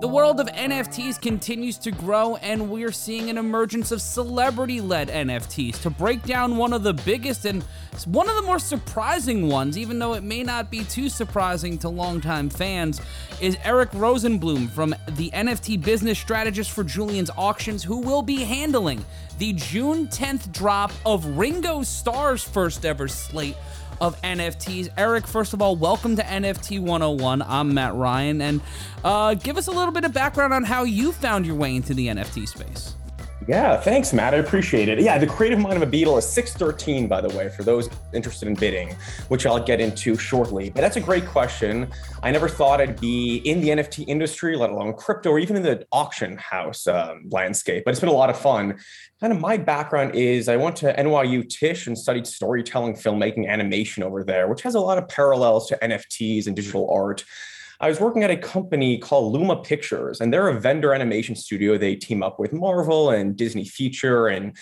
The world of NFTs continues to grow, and we're seeing an emergence of celebrity led NFTs. To break down one of the biggest and one of the more surprising ones, even though it may not be too surprising to longtime fans, is Erik Rosenblum from the NFT business strategist for Julien's Auctions, who will be handling the June 10th drop of Ringo Starr's first ever slate of NFTs. Erik, first of all, welcome to NFT 101. I'm Matt Ryan, and uh, give us a little bit of background on how you found your way into the NFT space. Yeah, thanks, Matt. I appreciate it. Yeah, the creative mind of a Beatle is 613, by the way, for those interested in bidding, which I'll get into shortly. But that's a great question. I never thought I'd be in the NFT industry, let alone crypto or even in the auction house um, landscape. But it's been a lot of fun. Kind of my background is I went to NYU Tisch and studied storytelling, filmmaking, animation over there, which has a lot of parallels to NFTs and digital art. I was working at a company called Luma Pictures, and they're a vendor animation studio. They team up with Marvel and Disney Feature and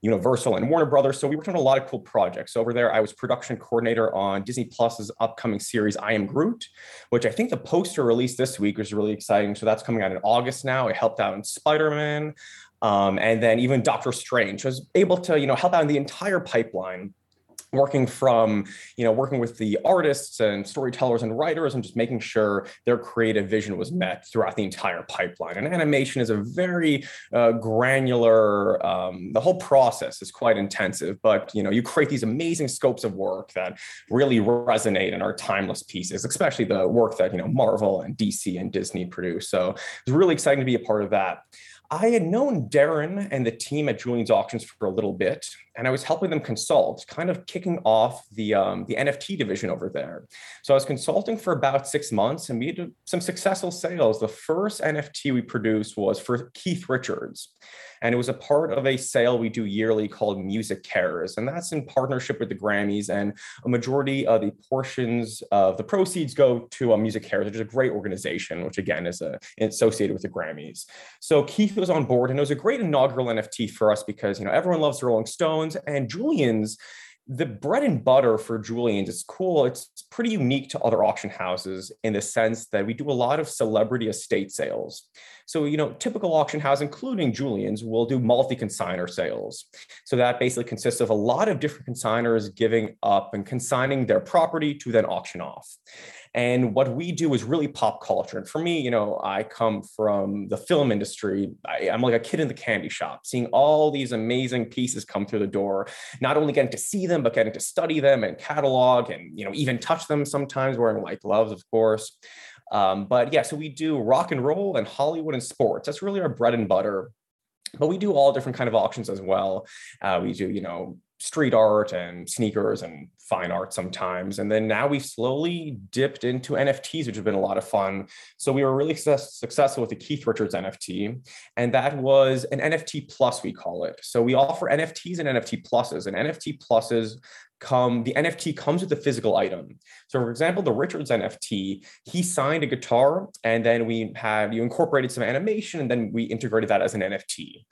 Universal and Warner Brothers. So we worked on a lot of cool projects over there. I was production coordinator on Disney Plus's upcoming series I Am Groot, which I think the poster released this week was really exciting. So that's coming out in August now. I helped out in Spider Man. Um, and then even Doctor Strange was able to, you know, help out in the entire pipeline working from you know working with the artists and storytellers and writers and just making sure their creative vision was met throughout the entire pipeline. And animation is a very uh, granular um, the whole process is quite intensive but you know you create these amazing scopes of work that really resonate and are timeless pieces especially the work that you know marvel and dc and disney produce. So it's really exciting to be a part of that I had known Darren and the team at Julien's Auctions for a little bit, and I was helping them consult, kind of kicking off the um, the NFT division over there. So I was consulting for about six months, and we had some successful sales. The first NFT we produced was for Keith Richards and it was a part of a sale we do yearly called MusiCares, and that's in partnership with the Grammys. And a majority of the portions of the proceeds go to uh, MusiCares, which is a great organization, which again is uh, associated with the Grammys. So Keith was on board, and it was a great inaugural NFT for us because you know everyone loves the Rolling Stones, and Julien's the bread and butter for Julien's is cool. It's pretty unique to other auction houses in the sense that we do a lot of celebrity estate sales. So, you know, typical auction house, including Julien's, will do multi-consigner sales. So that basically consists of a lot of different consigners giving up and consigning their property to then auction off. And what we do is really pop culture. And for me, you know, I come from the film industry. I, am like a kid in the candy shop, seeing all these amazing pieces come through the door, not only getting to see them, but getting to study them and catalog and, you know, even touch them sometimes wearing white gloves, of course. Um, but yeah, so we do rock and roll and Hollywood and sports. That's really our bread and butter but we do all different kind of auctions as well. Uh, we do, you know, street art and sneakers and fine art sometimes. And then now we've slowly dipped into NFTs, which have been a lot of fun. So we were really success- successful with the Keith Richards NFT, and that was an NFT plus, we call it. So we offer NFTs and NFT pluses, and NFT pluses come the nft comes with a physical item. So for example the richards nft he signed a guitar and then we had you incorporated some animation and then we integrated that as an nft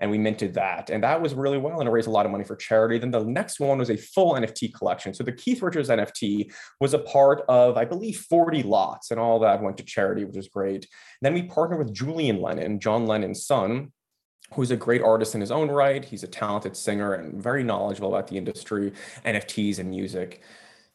and we minted that. And that was really well and it raised a lot of money for charity. Then the next one was a full nft collection. So the keith richards nft was a part of i believe 40 lots and all that went to charity which is great. And then we partnered with julian lennon john lennon's son who's a great artist in his own right. He's a talented singer and very knowledgeable about the industry, NFTs, and music.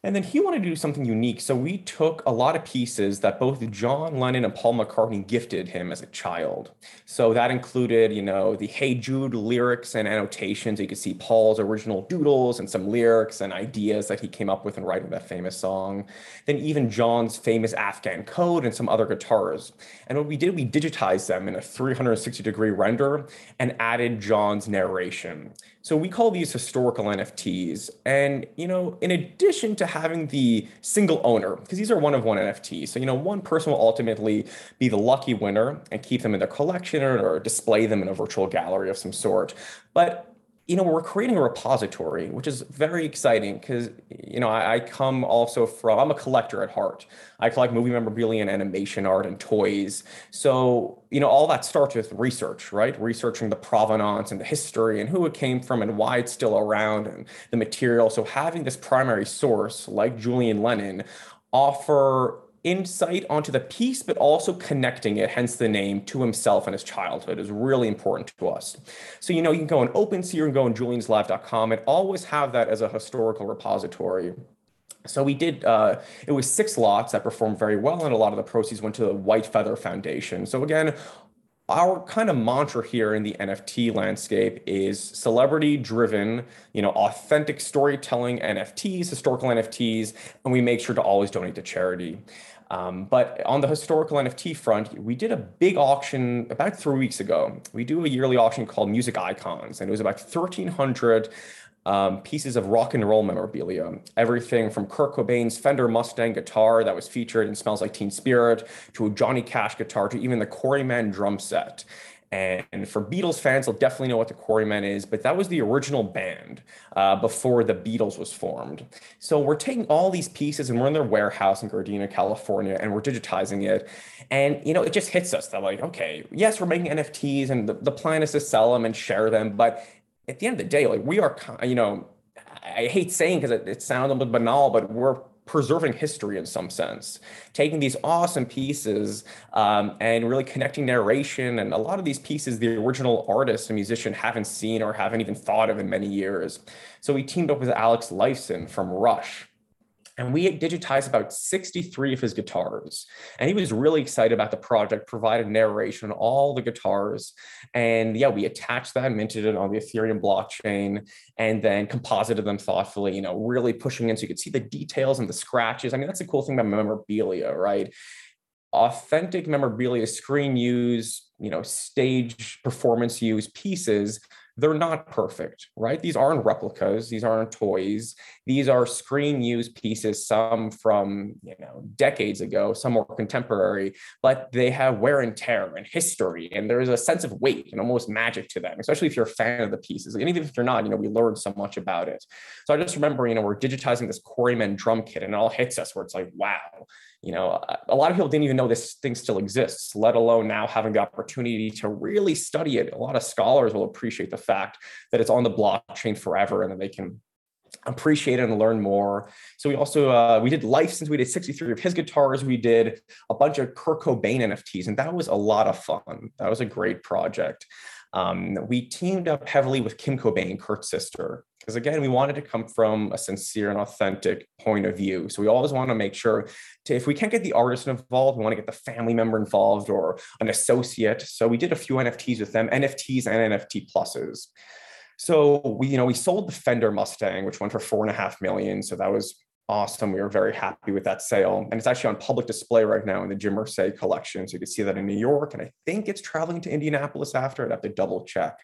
And then he wanted to do something unique. So we took a lot of pieces that both John Lennon and Paul McCartney gifted him as a child. So that included, you know, the Hey Jude lyrics and annotations. You could see Paul's original doodles and some lyrics and ideas that he came up with in writing that famous song. Then even John's famous Afghan code and some other guitars. And what we did, we digitized them in a 360 degree render and added John's narration. So we call these historical NFTs. And, you know, in addition to having the single owner, because these are one of one NFTs. So, you know, one person will ultimately be the lucky winner and keep them in their collection or, display them in a virtual gallery of some sort. But you know, we're creating a repository, which is very exciting because, you know, I, I, come also from, I'm a collector at heart. I collect movie memorabilia and animation art and toys. So, you know, all that starts with research, right? Researching the provenance and the history and who it came from and why it's still around and the material. So having this primary source like Julian Lennon offer insight onto the piece, but also connecting it, hence the name, to himself and his childhood is really important to us. So, you know, you can go on OpenSea and go on julienslive.com and always have that as a historical repository. So we did, uh, it was six lots that performed very well, and a lot of the proceeds went to the White Feather Foundation. So again, our kind of mantra here in the NFT landscape is celebrity driven, you know, authentic storytelling NFTs, historical NFTs, and we make sure to always donate to charity. Um, but on the historical NFT front, we did a big auction about three weeks ago. We do a yearly auction called Music Icons, and it was about 1,300 um, pieces of rock and roll memorabilia. Everything from Kurt Cobain's Fender Mustang guitar that was featured in Smells Like Teen Spirit to a Johnny Cash guitar to even the Quarrymen drum set. And for Beatles fans, they'll definitely know what the Quarrymen is, but that was the original band uh, before the Beatles was formed. So we're taking all these pieces and we're in their warehouse in Gardena, California, and we're digitizing it. And, you know, it just hits us that, like, okay, yes, we're making NFTs and the, the plan is to sell them and share them, but at the end of the day, like we are, you know, I hate saying because it, it sounds a little banal, but we're preserving history in some sense, taking these awesome pieces um, and really connecting narration. And a lot of these pieces, the original artist and musician haven't seen or haven't even thought of in many years. So we teamed up with Alex Lifeson from Rush and we digitized about 63 of his guitars. And he was really excited about the project, provided narration on all the guitars. And yeah, we attached that, minted it on the Ethereum blockchain, and then composited them thoughtfully, you know, really pushing in so you could see the details and the scratches. I mean, that's the cool thing about memorabilia, right? Authentic memorabilia, screen use, you know, stage performance use pieces they're not perfect, right? These aren't replicas, these aren't toys. These are screen used pieces, some from, you know, decades ago, some more contemporary, but they have wear and tear and history and there's a sense of weight and almost magic to them, especially if you're a fan of the pieces. And even if you're not, you know, we learned so much about it. So I just remember, you know, we're digitizing this Quarrymen drum kit and it all hits us where it's like, wow, you know a lot of people didn't even know this thing still exists let alone now having the opportunity to really study it a lot of scholars will appreciate the fact that it's on the blockchain forever and that they can appreciate it and learn more. So we also uh, we did Lifeson we did 63 of his guitars. We did a bunch of Kurt Cobain NFTs, and that was a lot of fun. That was a great project. Um, we teamed up heavily with Kim Cobain, Kurt's sister, because again, we wanted to come from a sincere and authentic point of view. So we always want to make sure to, if we can't get the artist involved, we want to get the family member involved or an associate. So we did a few NFTs with them, NFTs and NFT pluses. So we, you know, we sold the Fender Mustang, which went for four and a half million. So that was awesome. We were very happy with that sale. And it's actually on public display right now in the Jim Irsay collection. So you can see that in New York. And I think it's traveling to Indianapolis after. I'd have to double check.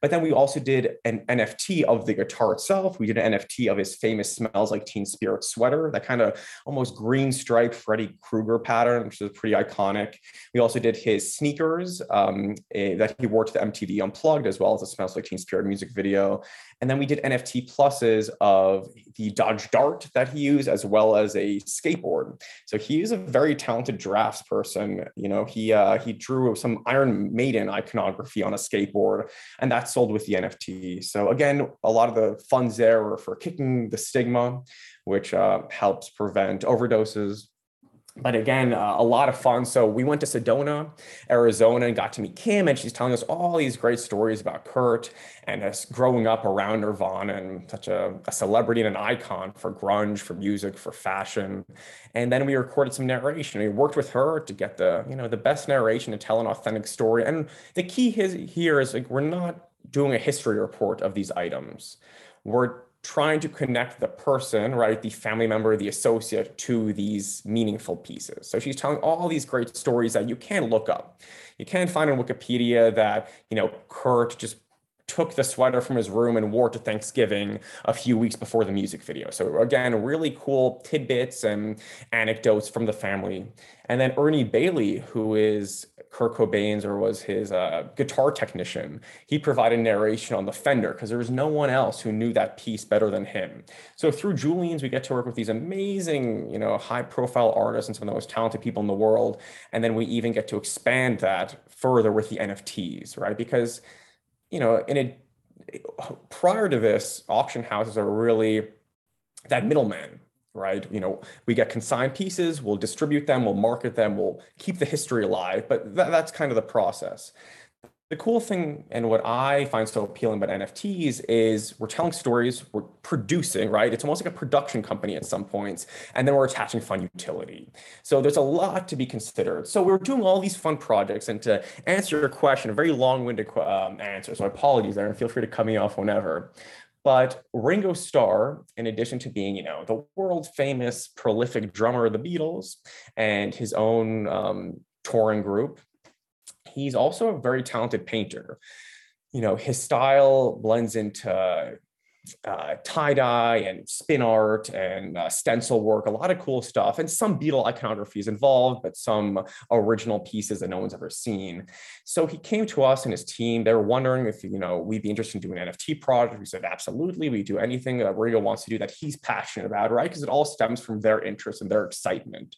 But then we also did an NFT of the guitar itself. We did an NFT of his famous Smells Like Teen Spirit sweater, that kind of almost green stripe Freddy Krueger pattern, which is pretty iconic. We also did his sneakers um, a, that he wore to the MTV Unplugged, as well as the Smells Like Teen Spirit music video. And then we did NFT pluses of the Dodge Dart that he used, as well as a skateboard. So he is a very talented drafts person. You know, he uh, he drew some Iron Maiden iconography on a skateboard, and that's sold with the NFT. So again, a lot of the funds there were for kicking the stigma, which uh, helps prevent overdoses, but again, uh, a lot of fun. So we went to Sedona, Arizona, and got to meet Kim, and she's telling us all these great stories about Kurt and us growing up around Nirvana and such a, a, celebrity and an icon for grunge, for music, for fashion. And then we recorded some narration. We worked with her to get the you know the best narration to tell an authentic story. And the key here is like we're not doing a history report of these items. We're trying to connect the person, right, the family member, the associate to these meaningful pieces. So she's telling all these great stories that you can look up. You can find on Wikipedia that, you know, Kurt just took the sweater from his room and wore to Thanksgiving a few weeks before the music video. So again, really cool tidbits and anecdotes from the family. And then Earnie Bailey, who is Kurt Cobain's or was his uh, guitar technician, he provided narration on the Fender because there was no one else who knew that piece better than him. So through Julien's, we get to work with these amazing, you know, high-profile artists and some of the most talented people in the world. And then we even get to expand that further with the NFTs, right? Because you know, in a prior to this, auction houses are really that middleman. right? You know, we get consigned pieces, we'll distribute them, we'll market them, we'll keep the history alive, but th- that's kind of the process. The cool thing and what I find so appealing about NFTs is we're telling stories, we're producing, right? It's almost like a production company at some points, and then we're attaching fun utility. So there's a lot to be considered. So we're doing all these fun projects, and to answer your question, a very long-winded um, answer. So apologies there, and feel free to cut me off whenever. But Ringo Starr, in addition to being, you know, the world famous prolific drummer of the Beatles and his own um, touring group, he's also a very talented painter. You know, his style blends into uh, tie dye and spin art and uh, stencil work, a lot of cool stuff, and some Beatle iconography is involved, but some original pieces that no one's ever seen. So he came to us and his team. They were wondering if you know we'd be interested in doing an NFT project. We said absolutely. We do anything that Ringo wants to do that he's passionate about, right? Because it all stems from their interest and their excitement.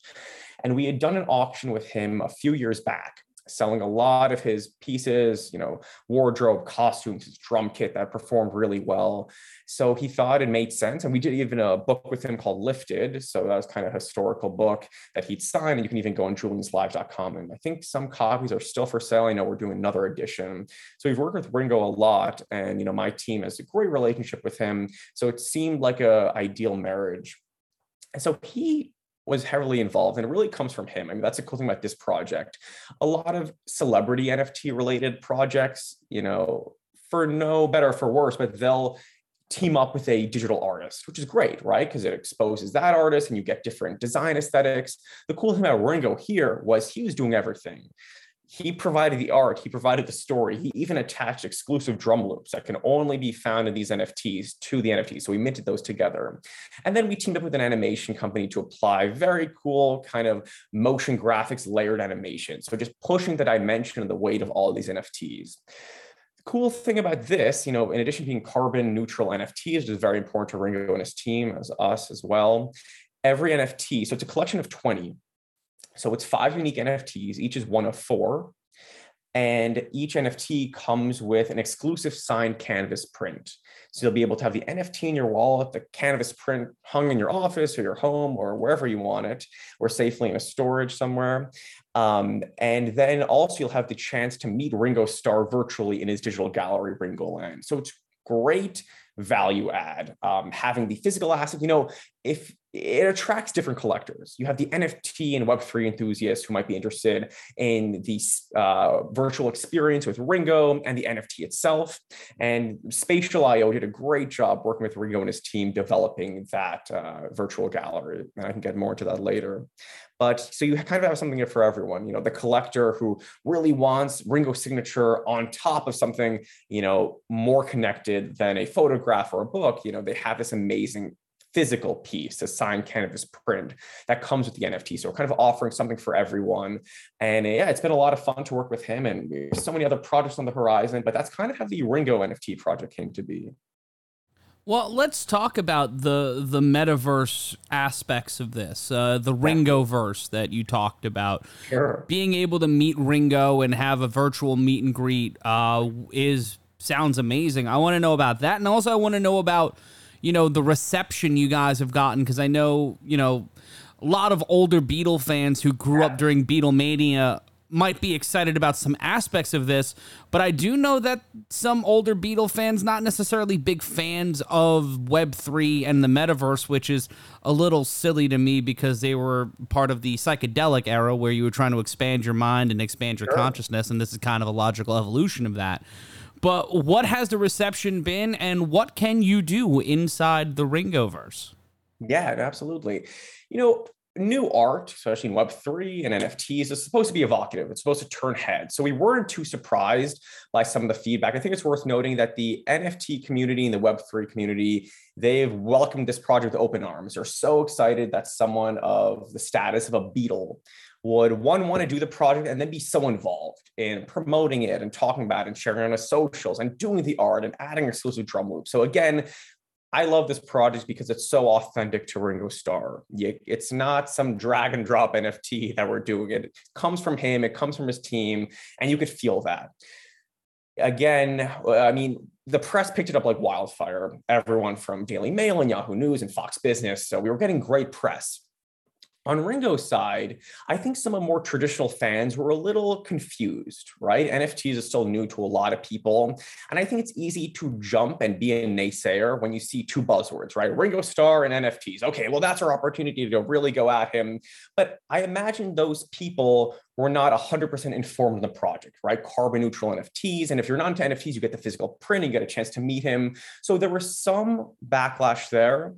And we had done an auction with him a few years back selling a lot of his pieces, you know, wardrobe, costumes, his drum kit that performed really well. So he thought it made sense. And we did even a book with him called Lifted. So that was kind of a historical book that he'd signed. And you can even go on julienslive.com. And I think some copies are still for sale. I know we're doing another edition. So we've worked with Ringo a lot. And, you know, my team has a great relationship with him. So it seemed like a ideal marriage. And so he was heavily involved and it really comes from him. I mean, that's the cool thing about this project. A lot of celebrity NFT related projects, you know, for no better for worse, but they'll team up with a digital artist, which is great, right? Because it exposes that artist and you get different design aesthetics. The cool thing about Ringo here was he was doing everything he provided the art, he provided the story, he even attached exclusive drum loops that can only be found in these NFTs to the NFT. So we minted those together. And then we teamed up with an animation company to apply very cool kind of motion graphics layered animation. So just pushing the dimension and the weight of all of these NFTs. Cool thing about this, you know, in addition to being carbon neutral NFTs, which is very important to Ringo and his team, as us as well, every NFT, so it's a collection of 20 so it's five unique NFTs, each is one of four. And each NFT comes with an exclusive signed canvas print. So you'll be able to have the NFT in your wallet, the canvas print hung in your office or your home or wherever you want it, or safely in a storage somewhere. Um, and then also you'll have the chance to meet Ringo Starr virtually in his digital gallery, Ringo Land. So it's great value add um, having the physical asset you know if it attracts different collectors you have the nft and web3 enthusiasts who might be interested in the uh, virtual experience with ringo and the nft itself and spatial io did a great job working with ringo and his team developing that uh, virtual gallery and i can get more into that later but so you kind of have something for everyone. You know, the collector who really wants Ringo signature on top of something, you know, more connected than a photograph or a book. You know, they have this amazing physical piece, a signed canvas print that comes with the NFT. So we're kind of offering something for everyone. And yeah, it's been a lot of fun to work with him and so many other projects on the horizon, but that's kind of how the Ringo NFT project came to be. Well, let's talk about the the metaverse aspects of this, uh, the Ringo verse that you talked about. Sure. Being able to meet Ringo and have a virtual meet and greet uh, is sounds amazing. I want to know about that, and also I want to know about you know the reception you guys have gotten because I know you know a lot of older Beatle fans who grew up during Beatlemania might be excited about some aspects of this, but I do know that some older Beatle fans, not necessarily big fans of Web3 and the metaverse, which is a little silly to me because they were part of the psychedelic era where you were trying to expand your mind and expand your sure. consciousness, and this is kind of a logical evolution of that. But what has the reception been, and what can you do inside the Ringoverse? Yeah, absolutely. You know, new art, especially in Web3 and NFTs, is supposed to be evocative. It's supposed to turn heads. So we weren't too surprised by some of the feedback. I think it's worth noting that the NFT community and the Web3 community, they've welcomed this project with open arms. They're so excited that someone of the status of a Beatle would one want to do the project and then be so involved in promoting it and talking about it and sharing it on the socials and doing the art and adding exclusive drum loops. So again, I love this project because it's so authentic to Ringo Starr. It's not some drag and drop NFT that we're doing. It, comes from him, it comes from his team, and you could feel that. Again, I mean, the press picked it up like wildfire. Everyone from Daily Mail and Yahoo News and Fox Business. So we were getting great press. On Ringo's side, I think some of more traditional fans were a little confused, right? NFTs are still new to a lot of people. And I think it's easy to jump and be a naysayer when you see two buzzwords, right? Ringo Starr and NFTs. Okay, well, that's our opportunity to really go at him. But I imagine those people were not 100% informed in the project, right? Carbon neutral NFTs. And if you're not into NFTs, you get the physical print, and you get a chance to meet him. So there was some backlash there.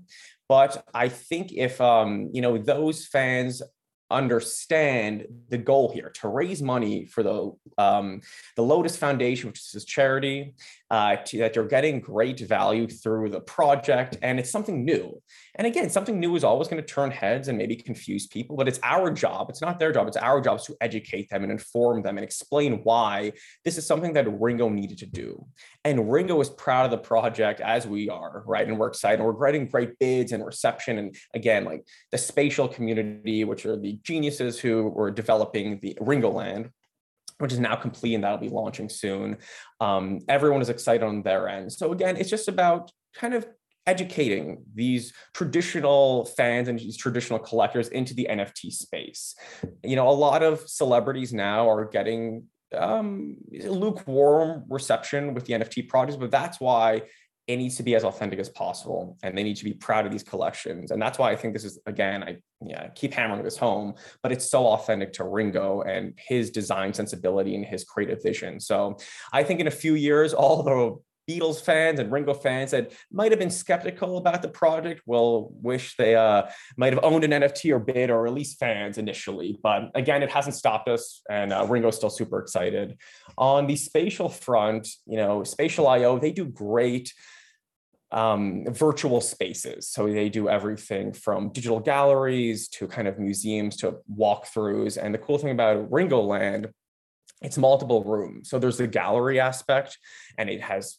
But I think if um, you know those fans understand the goal here to raise money for the um, the Lotus Foundation, which is a charity, uh, to, that you're getting great value through the project, and it's something new. And again, something new is always going to turn heads and maybe confuse people, but it's our job. It's not their job. It's our job to educate them and inform them and explain why this is something that Ringo needed to do. And Ringo is proud of the project as we are, right? And we're excited. We're getting great bids and reception. And again, like the spatial community, which are the geniuses who were developing the Ringo Land, which is now complete and that'll be launching soon. Um, everyone is excited on their end. So again, it's just about kind of educating these traditional fans and these traditional collectors into the NFT space. You know, a lot of celebrities now are getting um, lukewarm reception with the NFT projects, but that's why it needs to be as authentic as possible and they need to be proud of these collections. And that's why i think this is again i yeah keep hammering this home but it's so authentic to ringo and his design sensibility and his creative vision. So i think in a few years all the Beatles fans and Ringo fans that might have been skeptical about the project will wish they uh, might have owned an NFT or bid or at least fans initially. But again, it hasn't stopped us, and uh, Ringo's still super excited. On the spatial front, you know, Spatial IO, they do great um, virtual spaces. So they do everything from digital galleries to kind of museums to walkthroughs. And the cool thing about Ringo Land it's multiple rooms. So there's the gallery aspect, and it has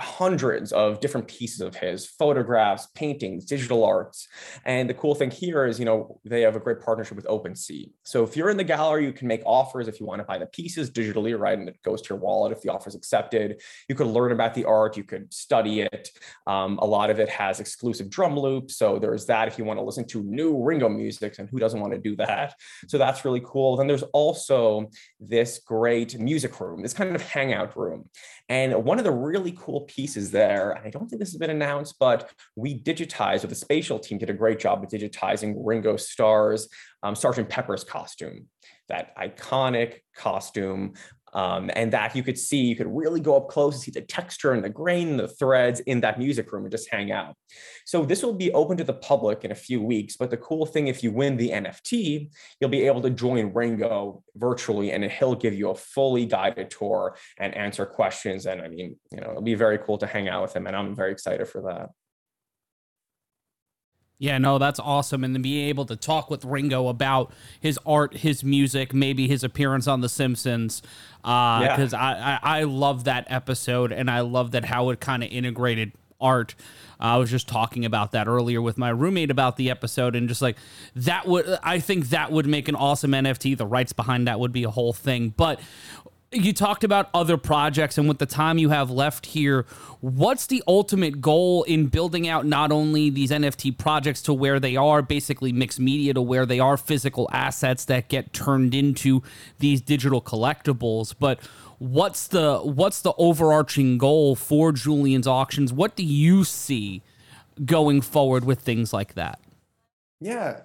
hundreds of different pieces of his photographs paintings digital arts. And the cool thing here is you know they have a great partnership with OpenSea. So if you're in the gallery you can make offers. If you want to buy the pieces digitally right and it goes to your wallet if the offer is accepted. You could learn about the art you could study it. Um, a lot of it has exclusive drum loops so there's that if you want to listen to new ringo music and who doesn't want to do that? So that's really cool. Then there's also this great music room this kind of hangout room. And one of the really cool pieces there, I don't think this has been announced, but we digitized, or the spatial team did a great job of digitizing Ringo Starr's um, Sergeant Pepper's costume, that iconic costume um, and that you could see, you could really go up close and see the texture and the grain and the threads in that music room and just hang out. So this will be open to the public in a few weeks. But the cool thing, if you win the NFT, you'll be able to join Ringo virtually and he'll give you a fully guided tour and answer questions. And I mean, you know, it'll be very cool to hang out with him. And I'm very excited for that. Yeah, no, that's awesome. And then be able to talk with Ringo about his art, his music, maybe his appearance on The Simpsons. Because uh, yeah. I, I, I love that episode and I love that how it kind of integrated art. I was just talking about that earlier with my roommate about the episode, and just like that would, I think that would make an awesome NFT. The rights behind that would be a whole thing. But you talked about other projects and with the time you have left here what's the ultimate goal in building out not only these nft projects to where they are basically mixed media to where they are physical assets that get turned into these digital collectibles but what's the what's the overarching goal for julien's auctions? What do you see going forward with things like that? Yeah.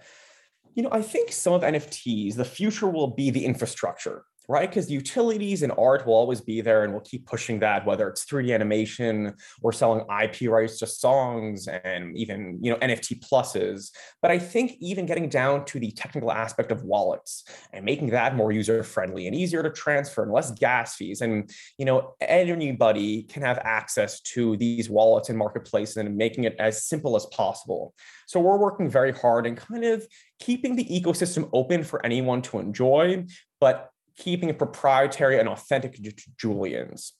You know i think some of nfts the future will be the infrastructure right? Because utilities and art will always be there and we'll keep pushing that, whether it's 3D animation or selling IP rights to songs and even, you know, NFT pluses. But I think even getting down to the technical aspect of wallets and making that more user friendly and easier to transfer and less gas fees. And, you know, anybody can have access to these wallets and marketplaces and making it as simple as possible. So we're working very hard and kind of keeping the ecosystem open for anyone to enjoy, but keeping proprietary and authentic Julien's.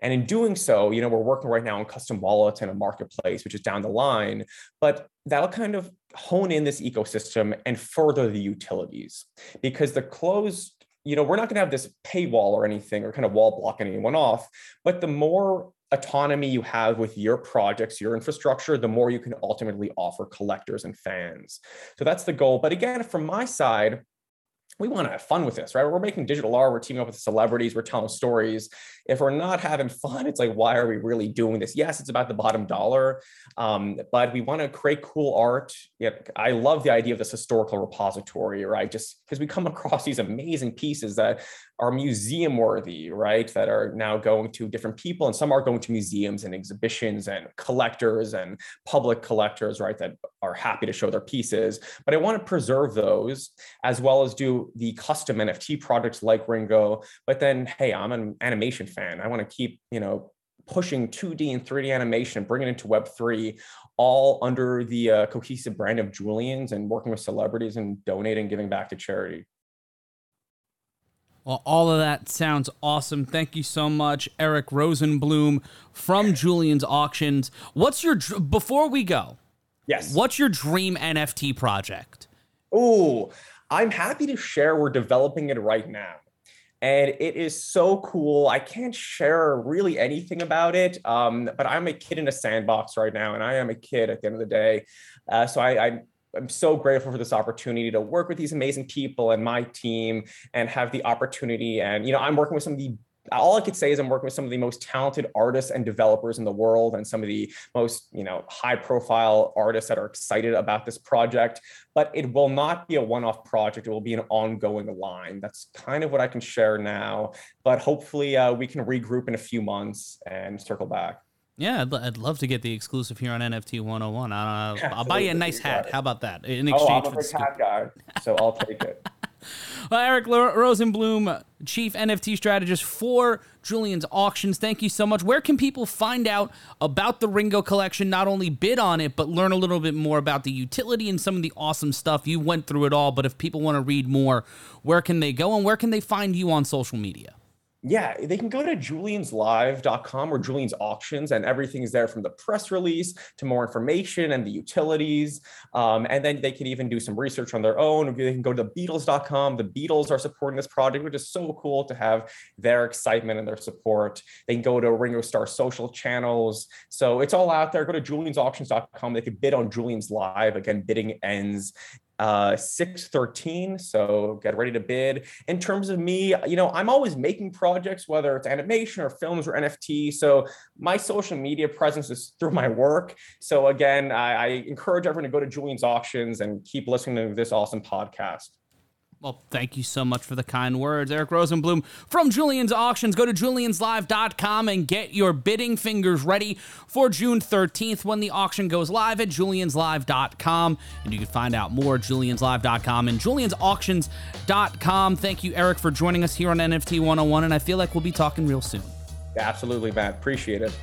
And in doing so, you know, we're working right now on custom wallets and a marketplace, which is down the line, but that'll kind of hone in this ecosystem and further the utilities because the closed, you know, we're not going to have this paywall or anything or kind of wall block anyone off, but the more autonomy you have with your projects, your infrastructure, the more you can ultimately offer collectors and fans. So that's the goal. But again, from my side, we want to have fun with this, right? We're making digital art, we're teaming up with celebrities, we're telling stories. If we're not having fun, it's like, why are we really doing this? Yes, it's about the bottom dollar, um, but we want to create cool art. I love the idea of this historical repository, right? Just because we come across these amazing pieces that are museum worthy, right? That are now going to different people, and some are going to museums and exhibitions and collectors and public collectors, right? That are happy to show their pieces. But I want to preserve those as well as do the custom NFT projects like Ringo. But then, hey, I'm an animation fan. I want to keep, you know, pushing 2D and 3D animation, bringing it into Web3, all under the uh, cohesive brand of Julien's and working with celebrities and donating, giving back to charity. Well, all of that sounds awesome. Thank you so much, Erik Rosenblum from Julien's Auctions. What's your before we go? Yes. What's your dream NFT project? Oh, I'm happy to share we're developing it right now. And it is so cool. I can't share really anything about it, um, but I'm a kid in a sandbox right now, and I am a kid at the end of the day. Uh, so I, I I'm so grateful for this opportunity to work with these amazing people and my team and have the opportunity. And, you know, I'm working with some of the all I could say is I'm working with some of the most talented artists and developers in the world and some of the most, you know, high profile artists that are excited about this project, but it will not be a one-off project. It will be an ongoing line. That's kind of what I can share now, but hopefully uh, we can regroup in a few months and circle back. Yeah, I'd, I'd love to get the exclusive here on NFT 101. I'll, uh, I'll buy you a nice hat. How about that? In exchange oh, I'm a big hat guy, so I'll take it. well, Erik Rosenblum, Chief NFT Strategist for Julien's Auctions, thank you so much. Where can people find out about the Ringo collection? Not only bid on it, but learn a little bit more about the utility and some of the awesome stuff. You went through it all, but if people want to read more, where can they go and where can they find you on social media? Yeah, they can go to julienslive.com or Julien's auctions, and everything is there from the press release to more information and the utilities. Um, and then they can even do some research on their own. They can go to Beatles.com. The Beatles are supporting this project, which is so cool to have their excitement and their support. They can go to Ringo Starr social channels. So it's all out there. Go to juliensauctions.com. They can bid on Julien's Live. Again, bidding ends uh 613 so get ready to bid. In terms of me you know i'm always making projects whether it's animation or films or nft so my social media presence is through my work. So again i, I encourage everyone to go to julien's auctions and keep listening to this awesome podcast well, thank you so much for the kind words. Erik Rosenblum from Julien's Auctions. Go to julienslive.com and get your bidding fingers ready for June 13th when the auction goes live at julienslive.com. And you can find out more at julienslive.com and juliensauctions.com. Thank you, Erik, for joining us here on NFT 101. And I feel like we'll be talking real soon. Absolutely, Matt. Appreciate it.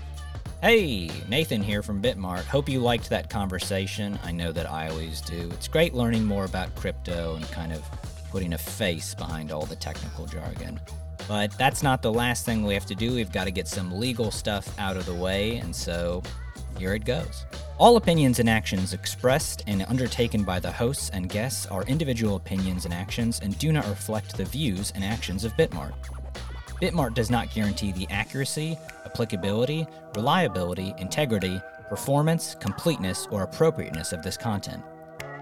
Hey, Nathan here from Bitmart. Hope you liked that conversation. I know that I always do. It's great learning more about crypto and kind of putting a face behind all the technical jargon. But that's not the last thing we have to do. We've got to get some legal stuff out of the way, and so here it goes. All opinions and actions expressed and undertaken by the hosts and guests are individual opinions and actions and do not reflect the views and actions of Bitmart. Bitmart does not guarantee the accuracy, applicability, reliability, integrity, performance, completeness, or appropriateness of this content.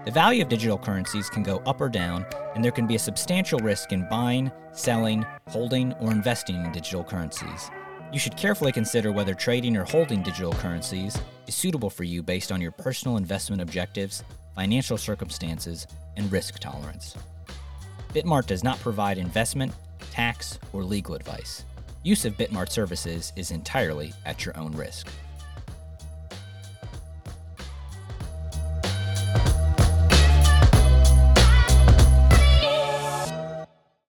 The value of digital currencies can go up or down, and there can be a substantial risk in buying, selling, holding, or investing in digital currencies. You should carefully consider whether trading or holding digital currencies is suitable for you based on your personal investment objectives, financial circumstances, and risk tolerance. Bitmart does not provide investment, tax, or legal advice. Use of Bitmart services is entirely at your own risk.